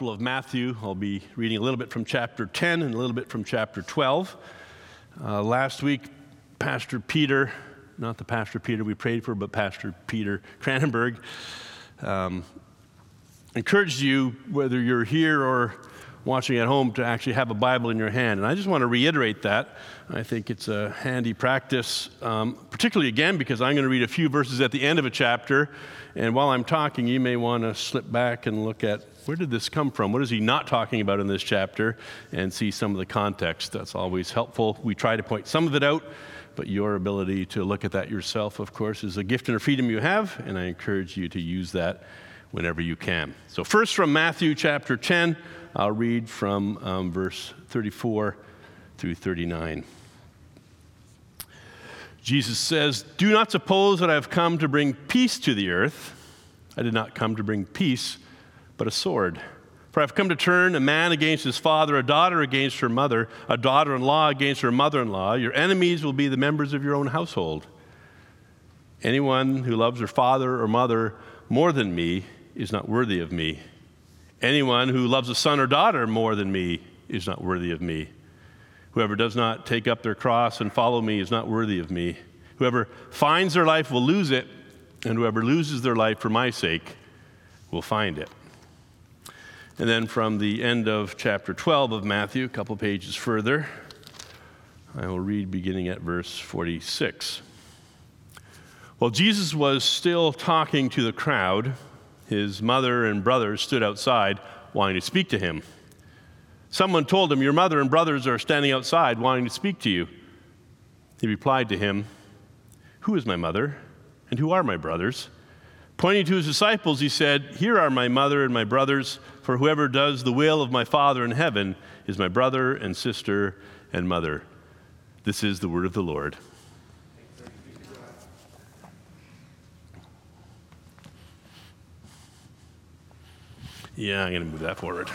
of Matthew. I'll be reading a little bit from chapter 10 and a little bit from chapter 12. Uh, last week, Pastor Peter, not the Pastor Peter we prayed for, but Pastor Peter Cranenberg, um, encouraged you, whether you're here or watching at home, to actually have a Bible in your hand. And I just want to reiterate that. I think it's a handy practice, um, particularly again because I'm going to read a few verses at the end of a chapter. And while I'm talking, you may want to slip back and look at where did this come from? What is he not talking about in this chapter? And see some of the context. That's always helpful. We try to point some of it out, but your ability to look at that yourself, of course, is a gift and a freedom you have, and I encourage you to use that whenever you can. So, first from Matthew chapter 10, I'll read from um, verse 34 through 39. Jesus says, Do not suppose that I have come to bring peace to the earth. I did not come to bring peace but a sword. For I've come to turn a man against his father, a daughter against her mother, a daughter in law against her mother in law. Your enemies will be the members of your own household. Anyone who loves her father or mother more than me is not worthy of me. Anyone who loves a son or daughter more than me is not worthy of me. Whoever does not take up their cross and follow me is not worthy of me. Whoever finds their life will lose it, and whoever loses their life for my sake will find it. And then from the end of chapter 12 of Matthew, a couple pages further, I will read beginning at verse 46. While Jesus was still talking to the crowd, his mother and brothers stood outside wanting to speak to him. Someone told him, Your mother and brothers are standing outside wanting to speak to you. He replied to him, Who is my mother and who are my brothers? Pointing to his disciples, he said, Here are my mother and my brothers, for whoever does the will of my Father in heaven is my brother and sister and mother. This is the word of the Lord. Yeah, I'm going to move that forward.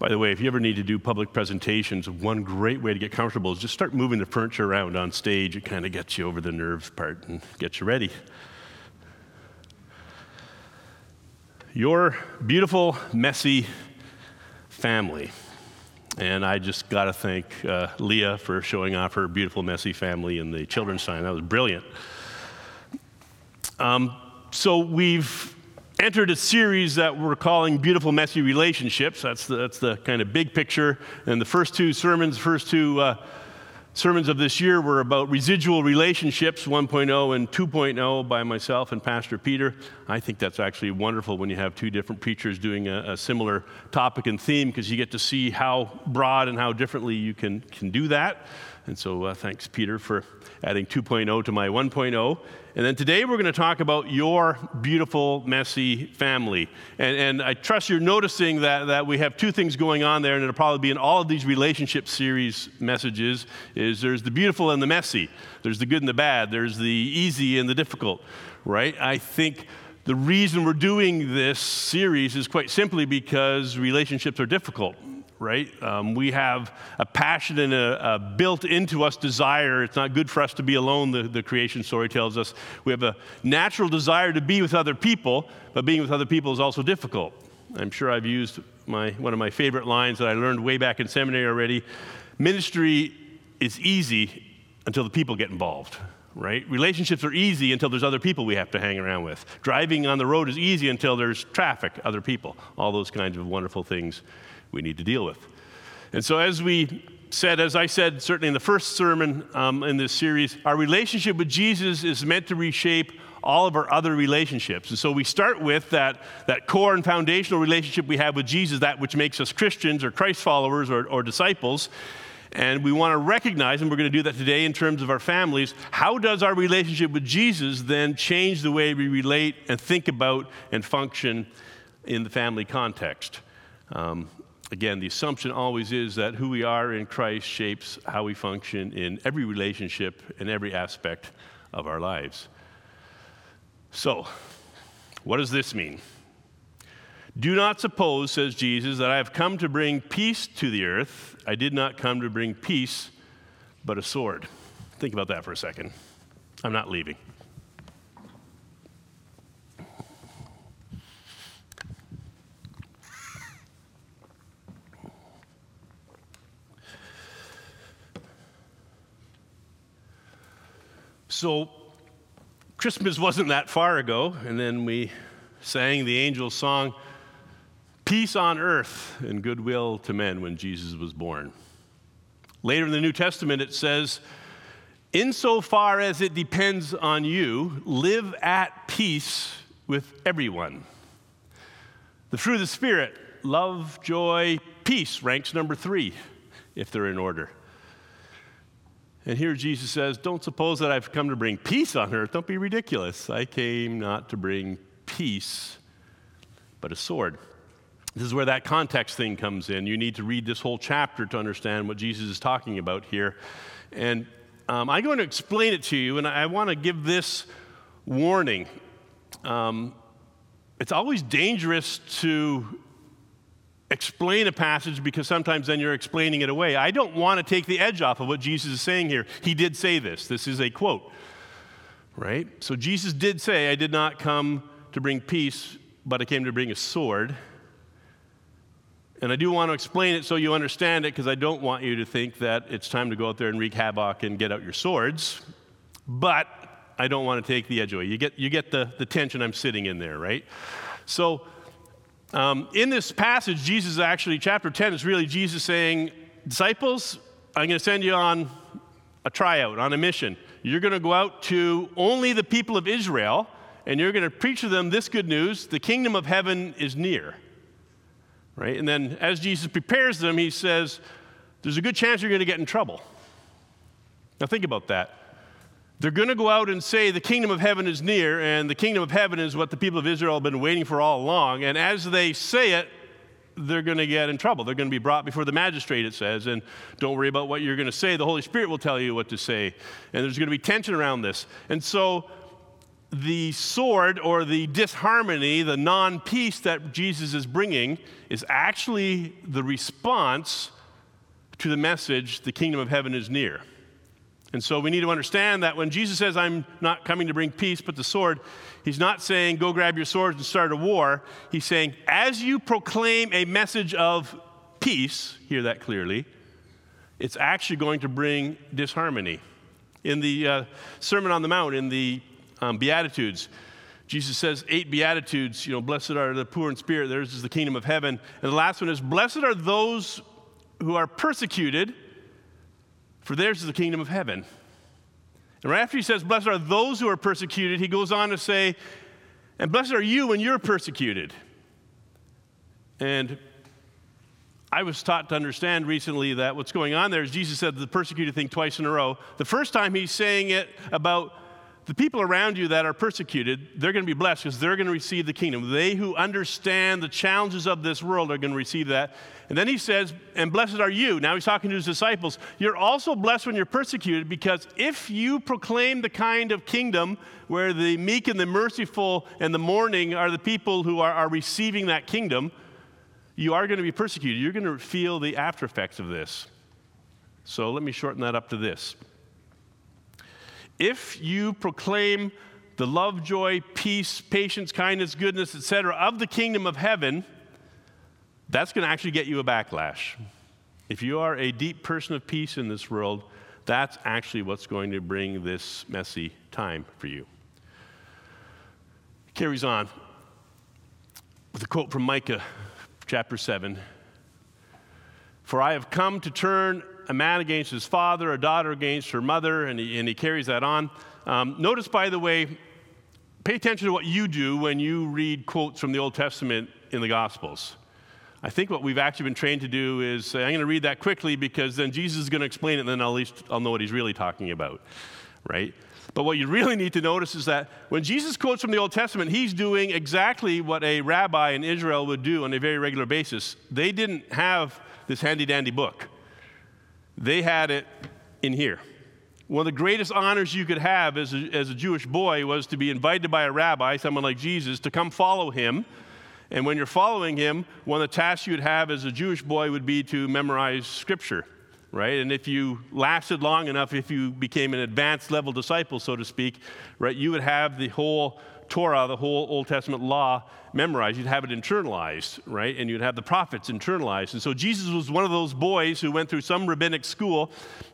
By the way, if you ever need to do public presentations, one great way to get comfortable is just start moving the furniture around on stage. It kind of gets you over the nerves part and gets you ready. Your beautiful, messy family. And I just got to thank uh, Leah for showing off her beautiful, messy family in the children's sign. That was brilliant. Um, so we've entered a series that we're calling Beautiful Messy Relationships. That's the, that's the kind of big picture. And the first two sermons, first two uh, sermons of this year were about residual relationships 1.0 and 2.0 by myself and Pastor Peter. I think that's actually wonderful when you have two different preachers doing a, a similar topic and theme because you get to see how broad and how differently you can, can do that. And so uh, thanks, Peter, for adding 2.0 to my 1.0. And then today we're going to talk about your beautiful, messy family. And, and I trust you're noticing that, that we have two things going on there, and it'll probably be in all of these relationship series messages, is there's the beautiful and the messy. There's the good and the bad. There's the easy and the difficult, right? I think the reason we're doing this series is quite simply because relationships are difficult right? Um, we have a passion and a, a, built into us desire. It's not good for us to be alone, the, the creation story tells us. We have a natural desire to be with other people, but being with other people is also difficult. I'm sure I've used my, one of my favorite lines that I learned way back in seminary already. Ministry is easy until the people get involved right? Relationships are easy until there's other people we have to hang around with. Driving on the road is easy until there's traffic, other people, all those kinds of wonderful things we need to deal with. And so, as we said, as I said, certainly in the first sermon um, in this series, our relationship with Jesus is meant to reshape all of our other relationships. And so we start with that, that core and foundational relationship we have with Jesus, that which makes us Christians or Christ followers or, or disciples. And we want to recognize, and we're going to do that today in terms of our families, how does our relationship with Jesus then change the way we relate and think about and function in the family context? Um, again, the assumption always is that who we are in Christ shapes how we function in every relationship and every aspect of our lives. So, what does this mean? Do not suppose, says Jesus, that I have come to bring peace to the earth. I did not come to bring peace, but a sword. Think about that for a second. I'm not leaving. So, Christmas wasn't that far ago, and then we sang the angel song, Peace on Earth and Goodwill to Men, when Jesus was born. Later in the New Testament, it says, Insofar as it depends on you, live at peace with everyone. The fruit of the Spirit, love, joy, peace, ranks number three, if they're in order. And here Jesus says, Don't suppose that I've come to bring peace on earth. Don't be ridiculous. I came not to bring peace, but a sword. This is where that context thing comes in. You need to read this whole chapter to understand what Jesus is talking about here. And um, I'm going to explain it to you, and I want to give this warning. Um, it's always dangerous to explain a passage because sometimes then you're explaining it away. I don't want to take the edge off of what Jesus is saying here. He did say this. This is a quote, right? So Jesus did say, I did not come to bring peace, but I came to bring a sword. And I do want to explain it so you understand it because I don't want you to think that it's time to go out there and wreak havoc and get out your swords. But I don't want to take the edge away. You get, you get the, the tension I'm sitting in there, right? So, um, in this passage, Jesus actually, chapter 10 is really Jesus saying, Disciples, I'm going to send you on a tryout, on a mission. You're going to go out to only the people of Israel, and you're going to preach to them this good news the kingdom of heaven is near. Right? And then as Jesus prepares them, he says, There's a good chance you're going to get in trouble. Now, think about that. They're going to go out and say the kingdom of heaven is near, and the kingdom of heaven is what the people of Israel have been waiting for all along. And as they say it, they're going to get in trouble. They're going to be brought before the magistrate, it says. And don't worry about what you're going to say. The Holy Spirit will tell you what to say. And there's going to be tension around this. And so the sword or the disharmony, the non peace that Jesus is bringing, is actually the response to the message the kingdom of heaven is near. And so we need to understand that when Jesus says, I'm not coming to bring peace but the sword, he's not saying, go grab your swords and start a war. He's saying, as you proclaim a message of peace, hear that clearly, it's actually going to bring disharmony. In the uh, Sermon on the Mount, in the um, Beatitudes, Jesus says eight Beatitudes, you know, blessed are the poor in spirit, theirs is the kingdom of heaven. And the last one is, blessed are those who are persecuted for theirs is the kingdom of heaven. And right after he says, Blessed are those who are persecuted, he goes on to say, And blessed are you when you're persecuted. And I was taught to understand recently that what's going on there is Jesus said the persecuted thing twice in a row. The first time he's saying it about the people around you that are persecuted, they're going to be blessed because they're going to receive the kingdom. They who understand the challenges of this world are going to receive that. And then he says, And blessed are you. Now he's talking to his disciples. You're also blessed when you're persecuted because if you proclaim the kind of kingdom where the meek and the merciful and the mourning are the people who are, are receiving that kingdom, you are going to be persecuted. You're going to feel the after effects of this. So let me shorten that up to this. If you proclaim the love, joy, peace, patience, kindness, goodness, etc., of the kingdom of heaven, that's going to actually get you a backlash. If you are a deep person of peace in this world, that's actually what's going to bring this messy time for you. Carries on with a quote from Micah chapter 7 For I have come to turn a man against his father, a daughter against her mother, and he, and he carries that on. Um, notice, by the way, pay attention to what you do when you read quotes from the Old Testament in the Gospels. I think what we've actually been trained to do is say, I'm going to read that quickly because then Jesus is going to explain it, and then at least I'll know what he's really talking about, right? But what you really need to notice is that when Jesus quotes from the Old Testament, he's doing exactly what a rabbi in Israel would do on a very regular basis. They didn't have this handy dandy book. They had it in here. One of the greatest honors you could have as a, as a Jewish boy was to be invited by a rabbi, someone like Jesus, to come follow him. And when you're following him, one of the tasks you'd have as a Jewish boy would be to memorize scripture. right? And if you lasted long enough, if you became an advanced level disciple, so to speak, right, you would have the whole Torah, the whole Old Testament law memorized. You'd have it internalized, right? And you'd have the prophets internalized. And so Jesus was one of those boys who went through some rabbinic school.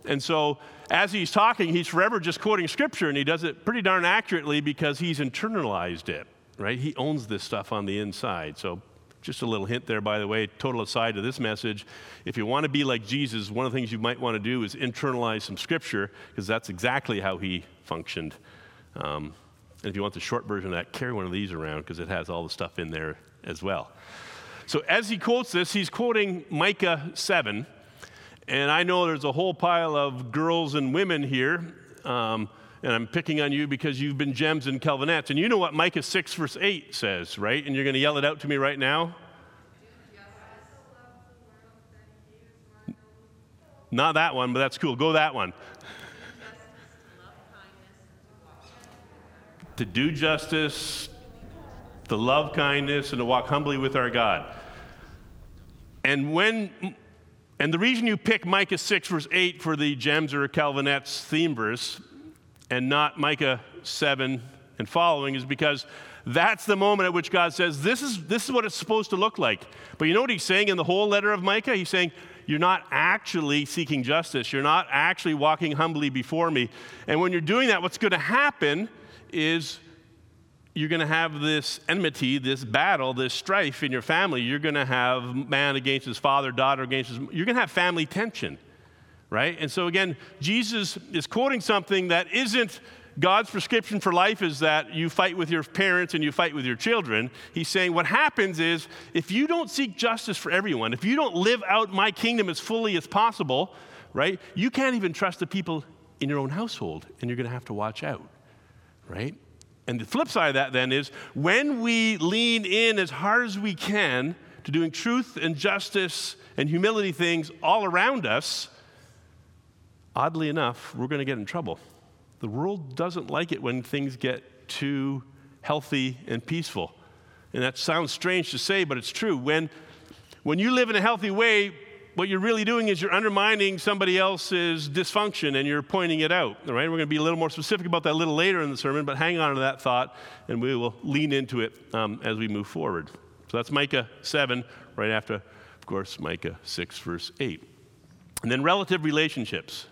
And so as he's talking, he's forever just quoting scripture, and he does it pretty darn accurately because he's internalized it, right? He owns this stuff on the inside. So just a little hint there, by the way, total aside to this message. If you want to be like Jesus, one of the things you might want to do is internalize some scripture, because that's exactly how he functioned. Um, and if you want the short version of that, carry one of these around, because it has all the stuff in there as well. So as he quotes this, he's quoting Micah 7. And I know there's a whole pile of girls and women here. Um, and I'm picking on you because you've been gems and Calvinettes. And you know what Micah 6, verse 8 says, right? And you're going to yell it out to me right now? Not that one, but that's cool. Go that one. To do justice, to love kindness, and to walk humbly with our God. And when and the reason you pick Micah 6, verse 8 for the Gems or Calvinettes theme verse and not Micah 7 and following is because that's the moment at which God says, this is, this is what it's supposed to look like. But you know what he's saying in the whole letter of Micah? He's saying, You're not actually seeking justice. You're not actually walking humbly before me. And when you're doing that, what's going to happen is you're going to have this enmity, this battle, this strife in your family. You're going to have man against his father, daughter against his. You're going to have family tension right? And so again, Jesus is quoting something that isn't God's prescription for life is that you fight with your parents and you fight with your children. He's saying what happens is if you don't seek justice for everyone, if you don't live out my kingdom as fully as possible, right? You can't even trust the people in your own household and you're going to have to watch out, right? And the flip side of that then is when we lean in as hard as we can to doing truth and justice and humility things all around us, oddly enough, we're going to get in trouble. The world doesn't like it when things get too healthy and peaceful. And that sounds strange to say, but it's true. When, when you live in a healthy way, what you're really doing is you're undermining somebody else's dysfunction and you're pointing it out. All right, we're going to be a little more specific about that a little later in the sermon, but hang on to that thought and we will lean into it um, as we move forward. So that's Micah 7, right after, of course, Micah 6, verse 8. And then relative relationships.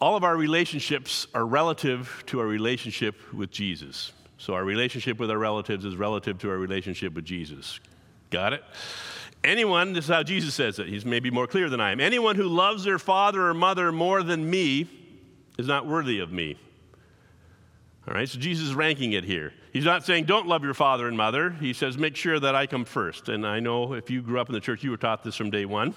all of our relationships are relative to our relationship with Jesus. So our relationship with our relatives is relative to our relationship with Jesus. Got it? Anyone, this is how Jesus says it, he's maybe more clear than I am. Anyone who loves their father or mother more than me is not worthy of me. All right, so Jesus is ranking it here. He's not saying don't love your father and mother. He says make sure that I come first. And I know if you grew up in the church, you were taught this from day one.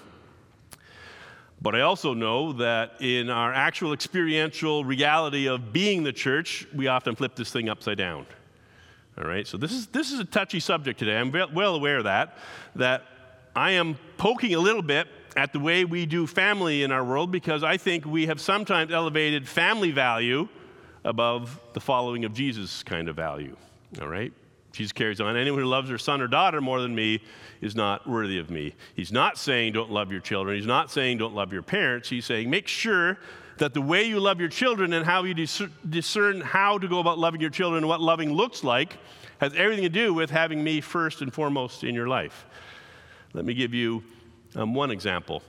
But I also know that in our actual experiential reality of being the church, we often flip this thing upside down. All right, so this is, this is a touchy subject today. I'm well aware of that, that I am poking a little bit at the way we do family in our world because I think we have sometimes elevated family value above the following of Jesus kind of value. All right? Jesus carries on. Anyone who loves their son or daughter more than me is not worthy of me. He's not saying don't love your children. He's not saying don't love your parents. He's saying make sure that the way you love your children and how you discern how to go about loving your children and what loving looks like has everything to do with having me first and foremost in your life. Let me give you um, one example.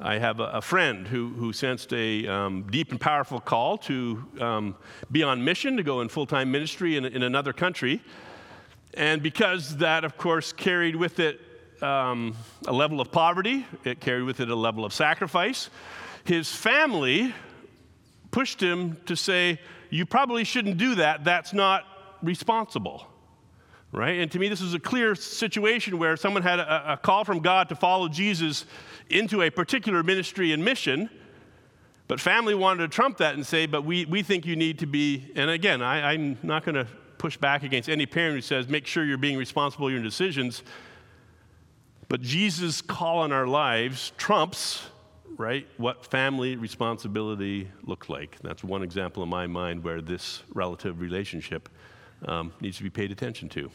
I have a, a, friend who, who sensed a um, deep and powerful call to um, be on mission, to go in full time ministry in, in another country. And because that, of course, carried with it um, a level of poverty, it carried with it a level of sacrifice, his family pushed him to say, You probably shouldn't do that. That's not responsible. Right? And to me, this is a clear situation where someone had a, a call from God to follow Jesus into a particular ministry and mission. But family wanted to trump that and say, but we, we think you need to be, and again, I, I'm not going to push back against any parent who says, make sure you're being responsible for your decisions. But Jesus' call on our lives trumps, right, what family responsibility looks like. That's one example in my mind where this relative relationship um, needs to be paid attention to.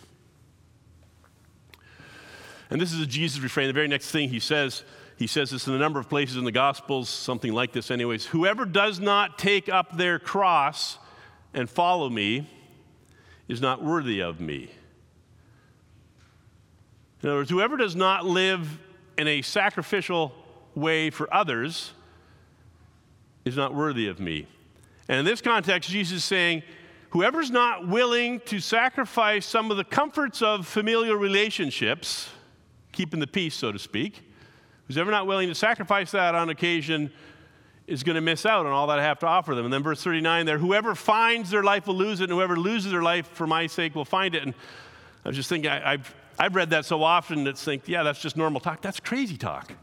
And this is a Jesus refrain. The very next thing he says, he says this in a number of places in the Gospels, something like this, anyways. Whoever does not take up their cross and follow me is not worthy of me. In other words, whoever does not live in a sacrificial way for others is not worthy of me. And in this context, Jesus is saying, whoever's not willing to sacrifice some of the comforts of familial relationships, keeping the peace, so to speak, who's ever not willing to sacrifice that on occasion is going to miss out on all that I have to offer them. And then verse 39 there, whoever finds their life will lose it, and whoever loses their life for my sake will find it. And I was just thinking, I, have I've read that so often that think, yeah, that's just normal talk. That's crazy talk.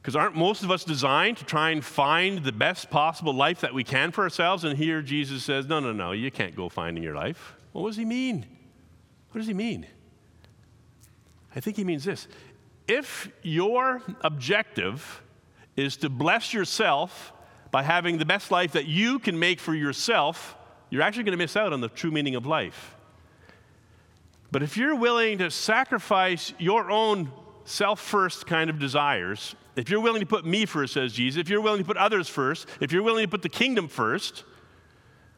Because aren't most of us designed to try and find the best possible life that we can for ourselves? And here Jesus says, no, no, no, you can't go finding your life. What does he mean? What does he mean? I think he means this. If your objective is to bless yourself by having the best life that you can make for yourself, you're actually going to miss out on the true meaning of life. But if you're willing to sacrifice your own self first kind of desires, if you're willing to put me first, says Jesus, if you're willing to put others first, if you're willing to put the kingdom first,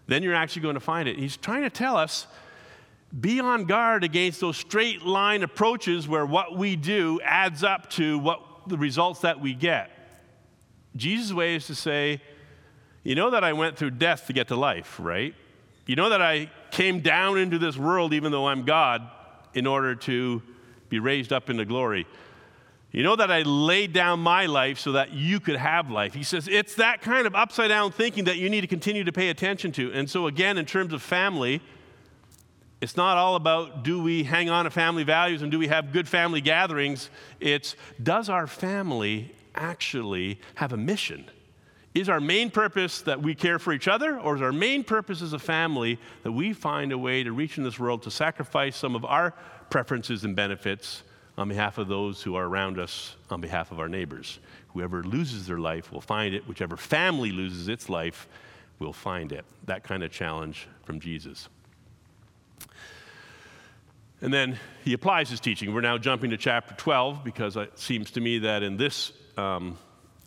then you're actually going to find it. He's trying to tell us be on guard against those straight line approaches where what we do adds up to what the results that we get. Jesus' way is to say, You know that I went through death to get to life, right? You know that I came down into this world, even though I'm God, in order to be raised up into glory. You know that I laid down my life so that you could have life. He says it's that kind of upside down thinking that you need to continue to pay attention to. And so, again, in terms of family, it's not all about do we hang on to family values and do we have good family gatherings. It's does our family actually have a mission? Is our main purpose that we care for each other, or is our main purpose as a family that we find a way to reach in this world to sacrifice some of our preferences and benefits on behalf of those who are around us, on behalf of our neighbors? Whoever loses their life will find it. Whichever family loses its life will find it. That kind of challenge from Jesus. And then he applies his teaching. We're now jumping to chapter 12 because it seems to me that in this um,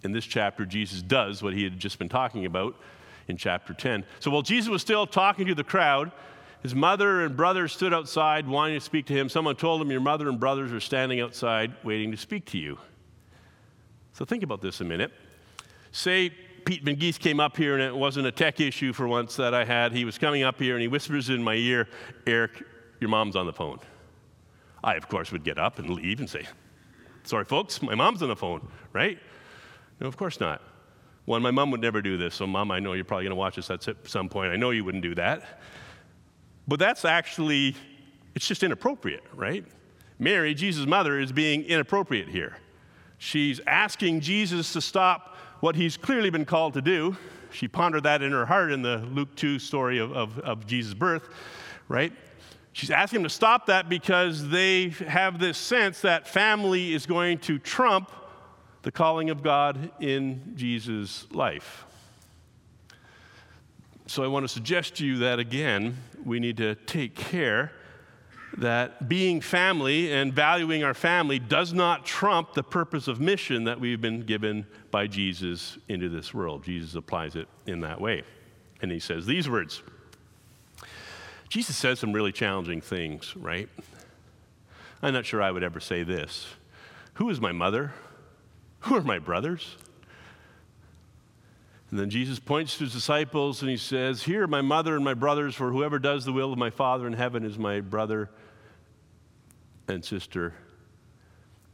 in this chapter, Jesus does what he had just been talking about in chapter 10. So while Jesus was still talking to the crowd, his mother and brothers stood outside wanting to speak to him. Someone told him, Your mother and brothers are standing outside waiting to speak to you. So think about this a minute. Say Pete Van Geese came up here and it wasn't a tech issue for once that I had. He was coming up here and he whispers in my ear, Eric, your mom's on the phone. I, of course, would get up and leave and say, Sorry, folks, my mom's on the phone, right? No, of course not. One, my mom would never do this, so mom, I know you're probably going to watch this at some point. I know you wouldn't do that. But that's actually, it's just inappropriate, right? Mary, Jesus' mother, is being inappropriate here. She's asking Jesus to stop what he's clearly been called to do. She pondered that in her heart in the Luke 2 story of, of, of Jesus' birth, right? She's asking him to stop that because they have this sense that family is going to trump the calling of God in Jesus' life. So I want to suggest to you that again, we need to take care that being family and valuing our family does not trump the purpose of mission that we've been given by Jesus into this world. Jesus applies it in that way. And he says these words Jesus says some really challenging things, right? I'm not sure I would ever say this Who is my mother? Who are my brothers? And then Jesus points to his disciples and he says, Here are my mother and my brothers, for whoever does the will of my Father in heaven is my brother and sister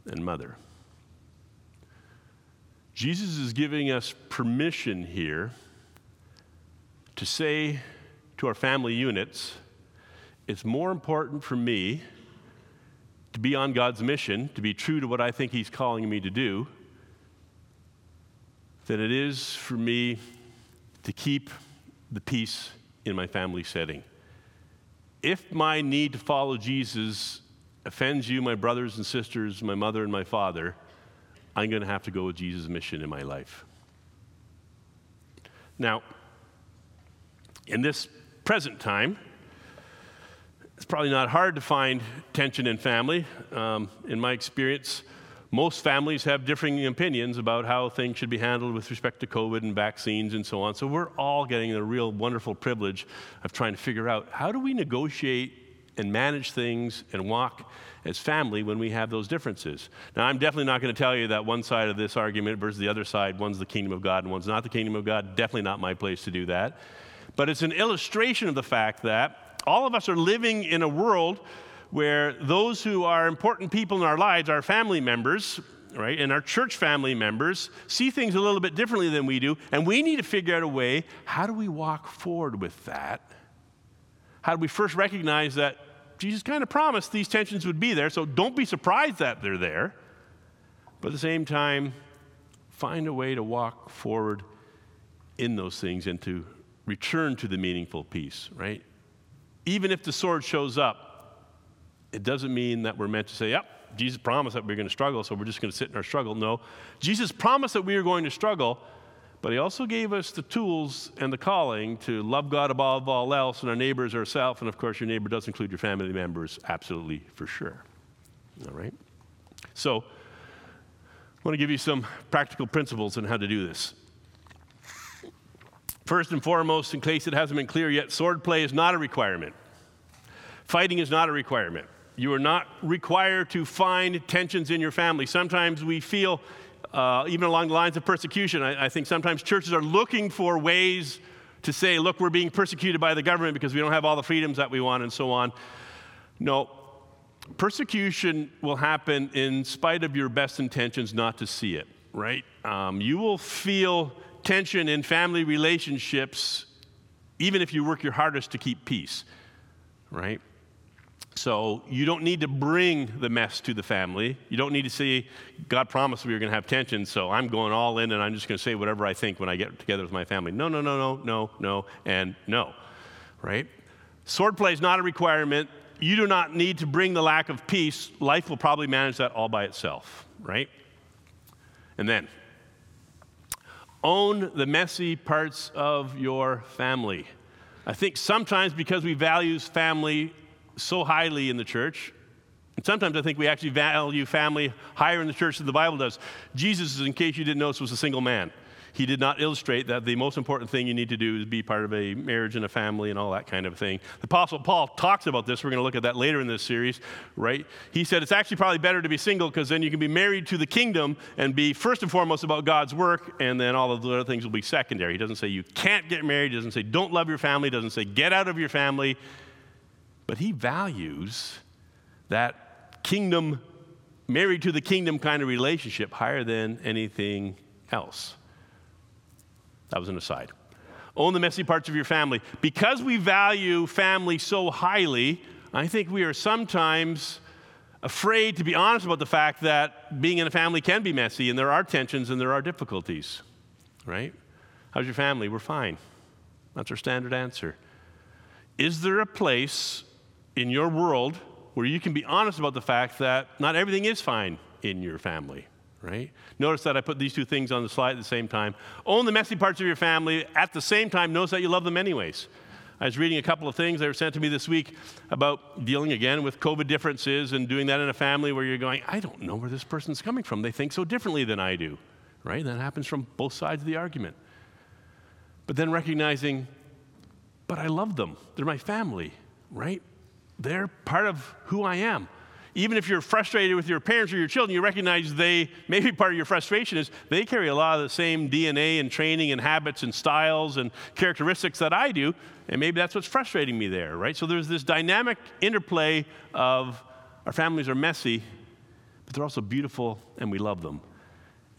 and mother. Jesus is giving us permission here to say to our family units, it's more important for me to be on God's mission, to be true to what I think He's calling me to do, than it is for me to keep the peace in my family setting. If my need to follow Jesus offends you, my brothers and sisters, my mother and my father, I'm going to have to go with Jesus' mission in my life. Now, in this present time, It's probably not hard to find tension in family. Um, in my experience, most families have differing opinions about how things should be handled with respect to COVID and vaccines and so on. So we're all getting the real wonderful privilege of trying to figure out how do we negotiate and manage things and walk as family when we have those differences. Now, I'm definitely not going to tell you that one side of this argument versus the other side, one's the kingdom of God and one's not the kingdom of God. Definitely not my place to do that. But it's an illustration of the fact that all of us are living in a world where those who are important people in our lives, our family members, right, and our church family members, see things a little bit differently than we do, and we need to figure out a way how do we walk forward with that? How do we first recognize that Jesus kind of promised these tensions would be there, so don't be surprised that they're there. But at the same time, find a way to walk forward in those things and to return to the meaningful peace, right? Even if the sword shows up, it doesn't mean that we're meant to say, yep, Jesus promised that we are going to struggle, so we're just going to sit in our struggle. No, Jesus promised that we are going to struggle, but he also gave us the tools and the calling to love God above all else and our neighbors ourselves. And of course, your neighbor does include your family members, absolutely for sure. All right? So, I want to give you some practical principles on how to do this. First and foremost, in case it hasn't been clear yet, sword play is not a requirement. Fighting is not a requirement. You are not required to find tensions in your family. Sometimes we feel uh, even along the lines of persecution. I, I think sometimes churches are looking for ways to say, look, we're being persecuted by the government because we don't have all the freedoms that we want and so on. No, persecution will happen in spite of your best intentions not to see it, right? Um, you will feel tension in family relationships even if you work your hardest to keep peace, right? So you don't need to bring the mess to the family. You don't need to say, God promised we were going to have tension, so I'm going all in and I'm just going to say whatever I think when I get together with my family. No, no, no, no, no, no, and no, right? Swordplay is not a requirement. You do not need to bring the lack of peace. Life will probably manage that all by itself, right? And then, own the messy parts of your family. I think sometimes because we value family so highly in the church. And sometimes I think we actually value family higher in the church than the Bible does. Jesus, in case you didn't notice, was a single man. He did not illustrate that the most important thing you need to do is be part of a marriage and a family and all that kind of thing. The Apostle Paul talks about this. We're going to look at that later in this series, right? He said it's actually probably better to be single because then you can be married to the kingdom and be first and foremost about God's work, and then all of the other things will be secondary. He doesn't say you can't get married, he doesn't say don't love your family, he doesn't say get out of your family. But he values that kingdom, married to the kingdom kind of relationship higher than anything else. That was an aside. Own the messy parts of your family. Because we value family so highly, I think we are sometimes afraid to be honest about the fact that being in a family can be messy and there are tensions and there are difficulties, right? How's your family? We're fine. That's our standard answer. Is there a place in your world where you can be honest about the fact that not everything is fine in your family, right? Notice that I put these two things on the slide at the same time. Own the messy parts of your family. At the same time, notice that you love them anyways. I was reading a couple of things that were sent to me this week about dealing again with COVID differences and doing that in a family where you're going, I don't know where this person's coming from. They think so differently than I do, right? That happens from both sides of the argument. But then recognizing, but I love them. They're my family, right? they're part of who I am. Even if you're frustrated with your parents or your children, you recognize they, maybe part of your frustration is they carry a lot of the same DNA and training and habits and styles and characteristics that I do, and maybe that's what's frustrating me there, right? So there's this dynamic interplay of our families are messy, but they're also beautiful and we love them.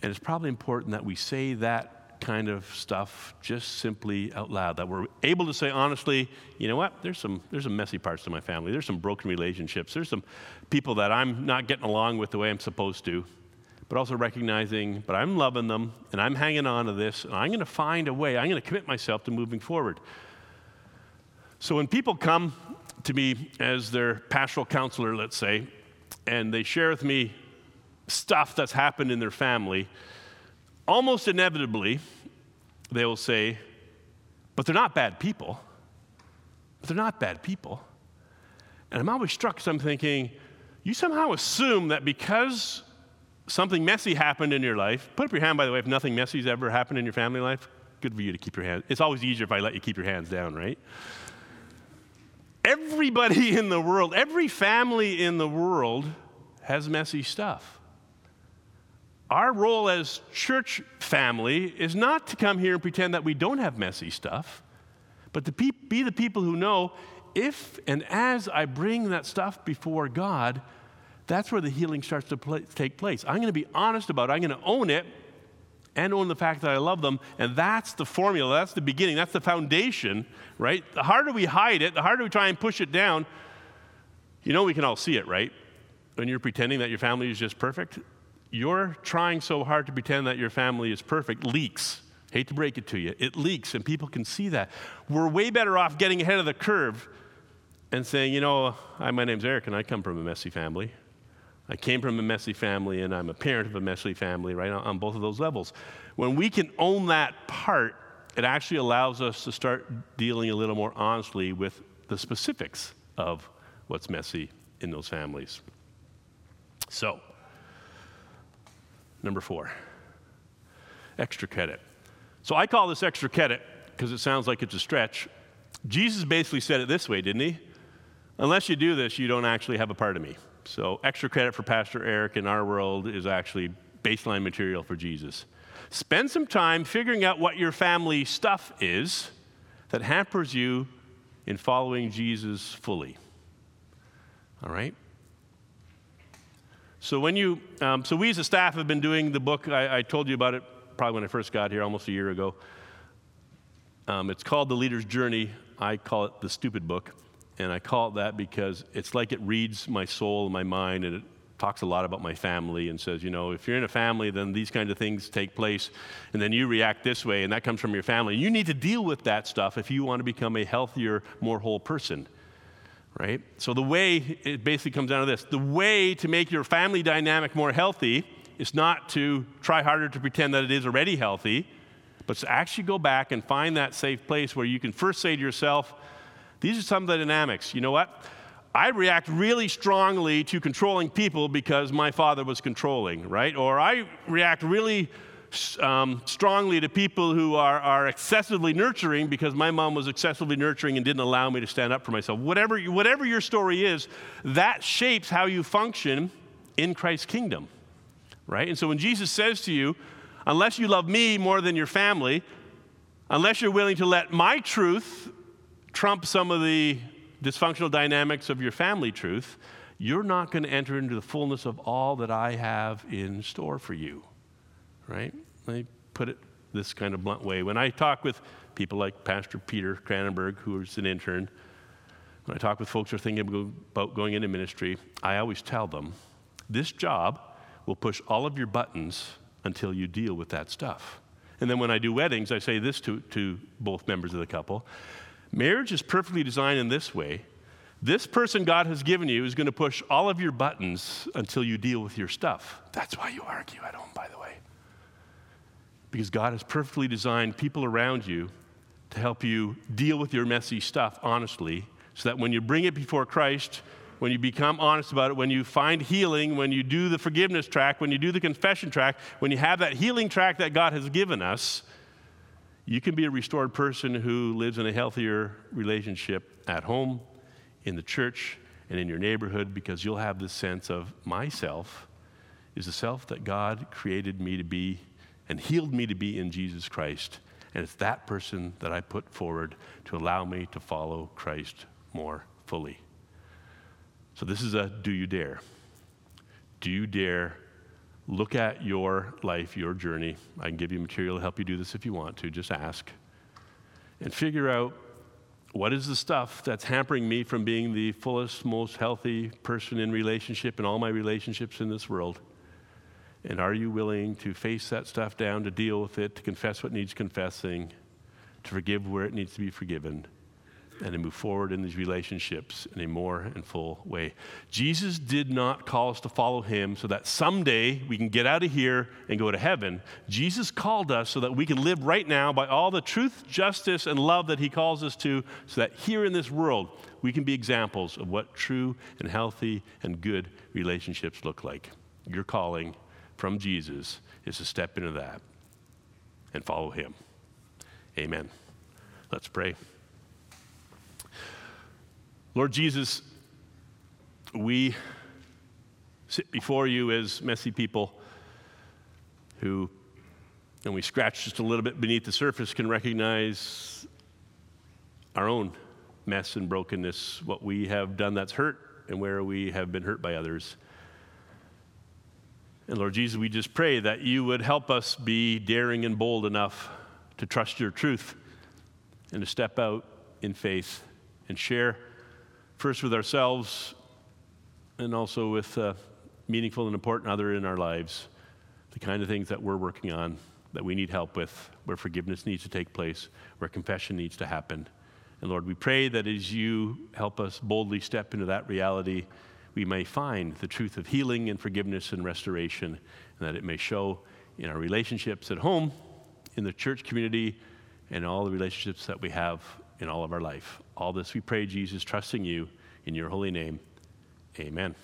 And it's probably important that we say that kind of stuff just simply out loud. That we're able to say honestly, you know what, there's some, there's some messy parts to my family. There's some broken relationships. There's some people that I'm not getting along with the way I'm supposed to. But also recognizing, but I'm loving them and I'm hanging on to this and I'm going to find a way. I'm going to commit myself to moving forward. So when people come to me as their pastoral counselor, let's say, and they share with me stuff that's happened in their family, almost inevitably, they will say, but they're not bad people. But they're not bad people. And I'm always struck because I'm thinking, you somehow assume that because something messy happened in your life, put up your hand, by the way, if nothing messy's ever happened in your family life, good for you to keep your hands. It's always easier if I let you keep your hands down, right? Everybody in the world, every family in the world has messy stuff. Our role as church family is not to come here and pretend that we don't have messy stuff, but to be, be the people who know if and as I bring that stuff before God, that's where the healing starts to play, take place. I'm going to be honest about it, I'm going to own it and own the fact that I love them. And that's the formula, that's the beginning, that's the foundation, right? The harder we hide it, the harder we try and push it down, you know we can all see it, right? When you're pretending that your family is just perfect, you're trying so hard to pretend that your family is perfect leaks. Hate to break it to you. It leaks, and people can see that. We're way better off getting ahead of the curve and saying, you know, my name's Eric, and I come from a messy family. I came from a messy family and I'm a parent of a messy family, right, on both of those levels. When we can own that part, it actually allows us to start dealing a little more honestly with the specifics of what's messy in those families. So, number four, extra credit. So I call this extra credit because it sounds like it's a stretch. Jesus basically said it this way, didn't he? Unless you do this, you don't actually have a part of me. So, extra credit for Pastor Eric in our world is actually baseline material for Jesus. Spend some time figuring out what your family stuff is that hampers you in following Jesus fully. All right? So, when you, um, so we as a staff have been doing the book, I, I, told you about it probably when I first got here almost a year ago. Um, it's called The Leader's Journey. I call it the stupid book. And I call it that because it's like it reads my soul and my mind, and it talks a lot about my family and says, you know, if you're in a family, then these kind of things take place, and then you react this way, and that comes from your family. You need to deal with that stuff if you want to become a healthier, more whole person. Right? So the way it basically comes down to this the way to make your family dynamic more healthy is not to try harder to pretend that it is already healthy, but to actually go back and find that safe place where you can first say to yourself, these are some of the dynamics. You know what? I react really strongly to controlling people because my father was controlling, right? Or I react really um, strongly to people who are, are excessively nurturing because my mom was excessively nurturing and didn't allow me to stand up for myself. Whatever, whatever your story is, that shapes how you function in Christ's kingdom, right? And so when Jesus says to you, unless you love me more than your family, unless you're willing to let my truth trump some of the dysfunctional dynamics of your family truth, you're not going to enter into the fullness of all that I have in store for you. Right? Let me put it this kind of blunt way. When I talk with people like Pastor Peter Cranenberg, who's an intern, when I talk with folks who are thinking about going into ministry, I always tell them this job will push all of your buttons until you deal with that stuff. And then when I do weddings, I say this to, to both members of the couple Marriage is perfectly designed in this way. This person God has given you is going to push all of your buttons until you deal with your stuff. That's why you argue at home, by the way. Because God has perfectly designed people around you to help you deal with your messy stuff honestly, so that when you bring it before Christ, when you become honest about it, when you find healing, when you do the forgiveness track, when you do the confession track, when you have that healing track that God has given us, you can be a restored person who lives in a healthier relationship at home, in the church, and in your neighborhood because you'll have this sense of myself is the self that God created me to be and healed me to be in Jesus Christ. And it's that person that I put forward to allow me to follow Christ more fully. So, this is a do you dare? Do you dare look at your life, your journey. I can give you material to help you do this if you want to. Just ask. And figure out what is the stuff that's hampering me from being the fullest, most healthy person in relationship in all my relationships in this world? And are you willing to face that stuff down, to deal with it, to confess what needs confessing, to forgive where it needs to be forgiven, and to move forward in these relationships in a more and full way. Jesus did not call us to follow him so that someday we can get out of here and go to heaven. Jesus called us so that we can live right now by all the truth, justice, and love that he calls us to, so that here in this world we can be examples of what true and healthy and good relationships look like. Your calling from Jesus is to step into that and follow him. Amen. Let's pray. Lord Jesus, we sit before you as messy people who, and we scratch just a little bit beneath the surface, can recognize our own mess and brokenness, what we have done that's hurt, and where we have been hurt by others. And Lord Jesus, we just pray that you would help us be daring and bold enough to trust your truth and to step out in faith and share first with ourselves and also with a meaningful and important other in our lives, the kind of things that we're working on that we need help with, where forgiveness needs to take place, where confession needs to happen. And Lord, we pray that as you help us boldly step into that reality, we may find the truth of healing and forgiveness and restoration, and that it may show in our relationships at home, in the church community, and all the relationships that we have in all of our life. All this we pray, Jesus, trusting you in your holy name. Amen.